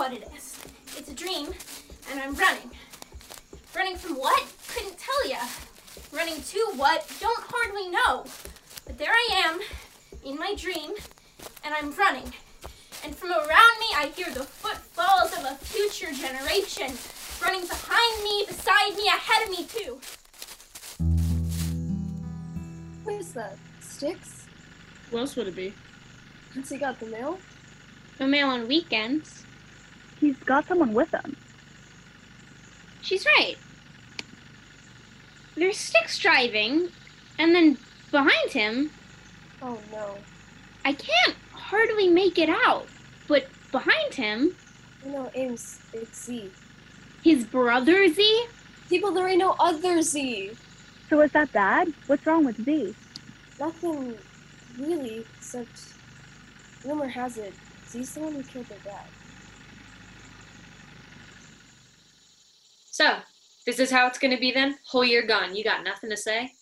what it is. It's a dream, and I'm running. Running from what? Couldn't tell ya. Running to what? Don't hardly know. But there I am, in my dream, and I'm running. And from around me, I hear the footfalls of a future generation running behind me, beside me, ahead of me, too. What is that? Sticks? What else would it be? Has he got the mail? The mail on weekends. He's got someone with him. She's right. There's Sticks driving, and then behind him, Oh no. I can't hardly make it out. But behind him, You know, Ames, it's Z. his brother Z. People, there ain't no other Z. So is that bad? What's wrong with Z? Nothing really, except rumor has it Z's the one who killed their dad. So, this is how it's gonna be then? Whole year gone. You got nothing to say?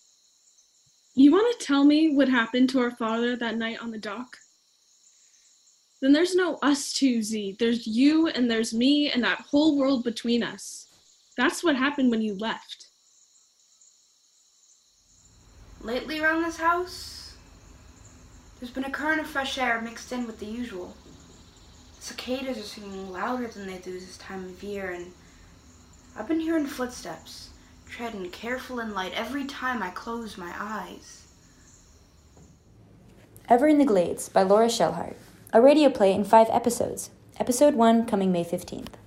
You want to tell me what happened to our father that night on the dock? Then there's no us two, Z. There's you and there's me and that whole world between us. That's what happened when you left. Lately around this house, there's been a current of fresh air mixed in with the usual. Cicadas are singing louder than they do this time of year, and I've been hearing footsteps, treading careful and light every time I close my eyes. Ever in the Glades by Laura Shellhart. A radio play in five episodes. Episode 1 coming May 15th.